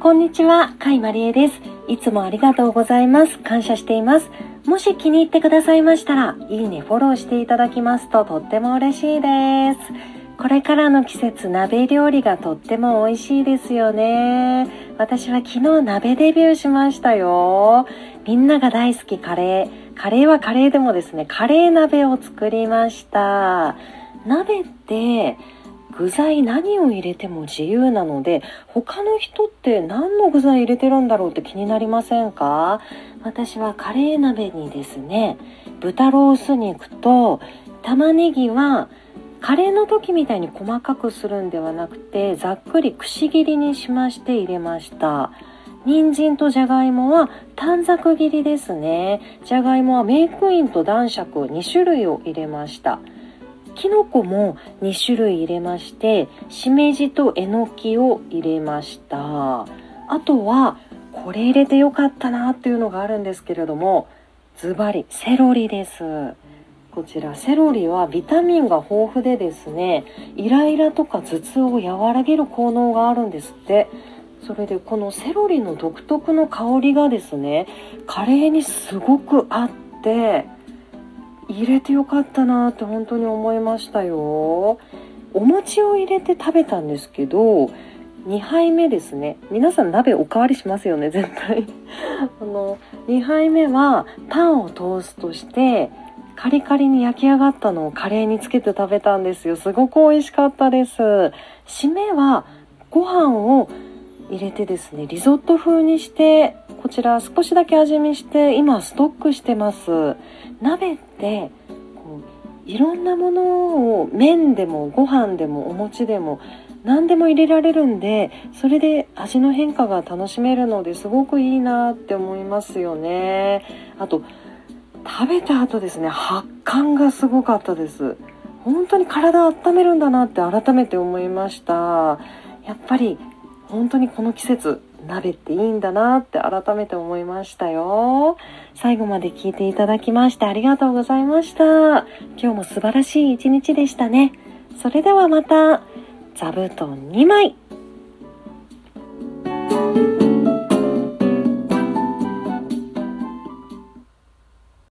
こんにちは、かいまりえです。いつもありがとうございます。感謝しています。もし気に入ってくださいましたら、いいね、フォローしていただきますととっても嬉しいです。これからの季節、鍋料理がとっても美味しいですよね。私は昨日鍋デビューしましたよ。みんなが大好きカレー。カレーはカレーでもですね、カレー鍋を作りました。鍋って具材何を入れても自由なので他の人って何の具材入れてるんだろうって気になりませんか？私はカレー鍋にですね豚ロース肉と玉ねぎはカレーの時みたいに細かくするんではなくてざっくりくし切りにしまして入れました。人参とじゃがいもは短冊切りですね。じゃがいもはメークインと男爵2種類を入れました。きのこも2種類入れましてしめじとえのきを入れました。あとはこれ入れてよかったなっていうのがあるんですけれどもズバリセロリです。こちらセロリはビタミンが豊富でですねイライラとか頭痛を和らげる効能があるんですって。それでこのセロリの独特の香りがですねカレーにすごく合って入れてよかったなって本当に思いましたよ。お餅を入れて食べたんですけど2杯目ですね。皆さん鍋おかわりしますよね絶対。あの2杯目はパンをトーストしてカリカリに焼き上がったのをカレーにつけて食べたんですよ。すごく美味しかったです。締めはご飯を入れてですねリゾット風にしてこちら少しだけ味見して今ストックしてます。鍋ってこういろんなものを麺でもご飯でもお餅でも何でも入れられるんでそれで味の変化が楽しめるのですごくいいなって思いますよね。あと食べた後ですね発汗がすごかったです。本当に体温めるんだなって改めて思いました。やっぱり本当にこの季節鍋っていいんだなって改めて思いましたよ。最後まで聞いていただきましてありがとうございました。今日も素晴らしい一日でしたね。それではまた、座布団2枚。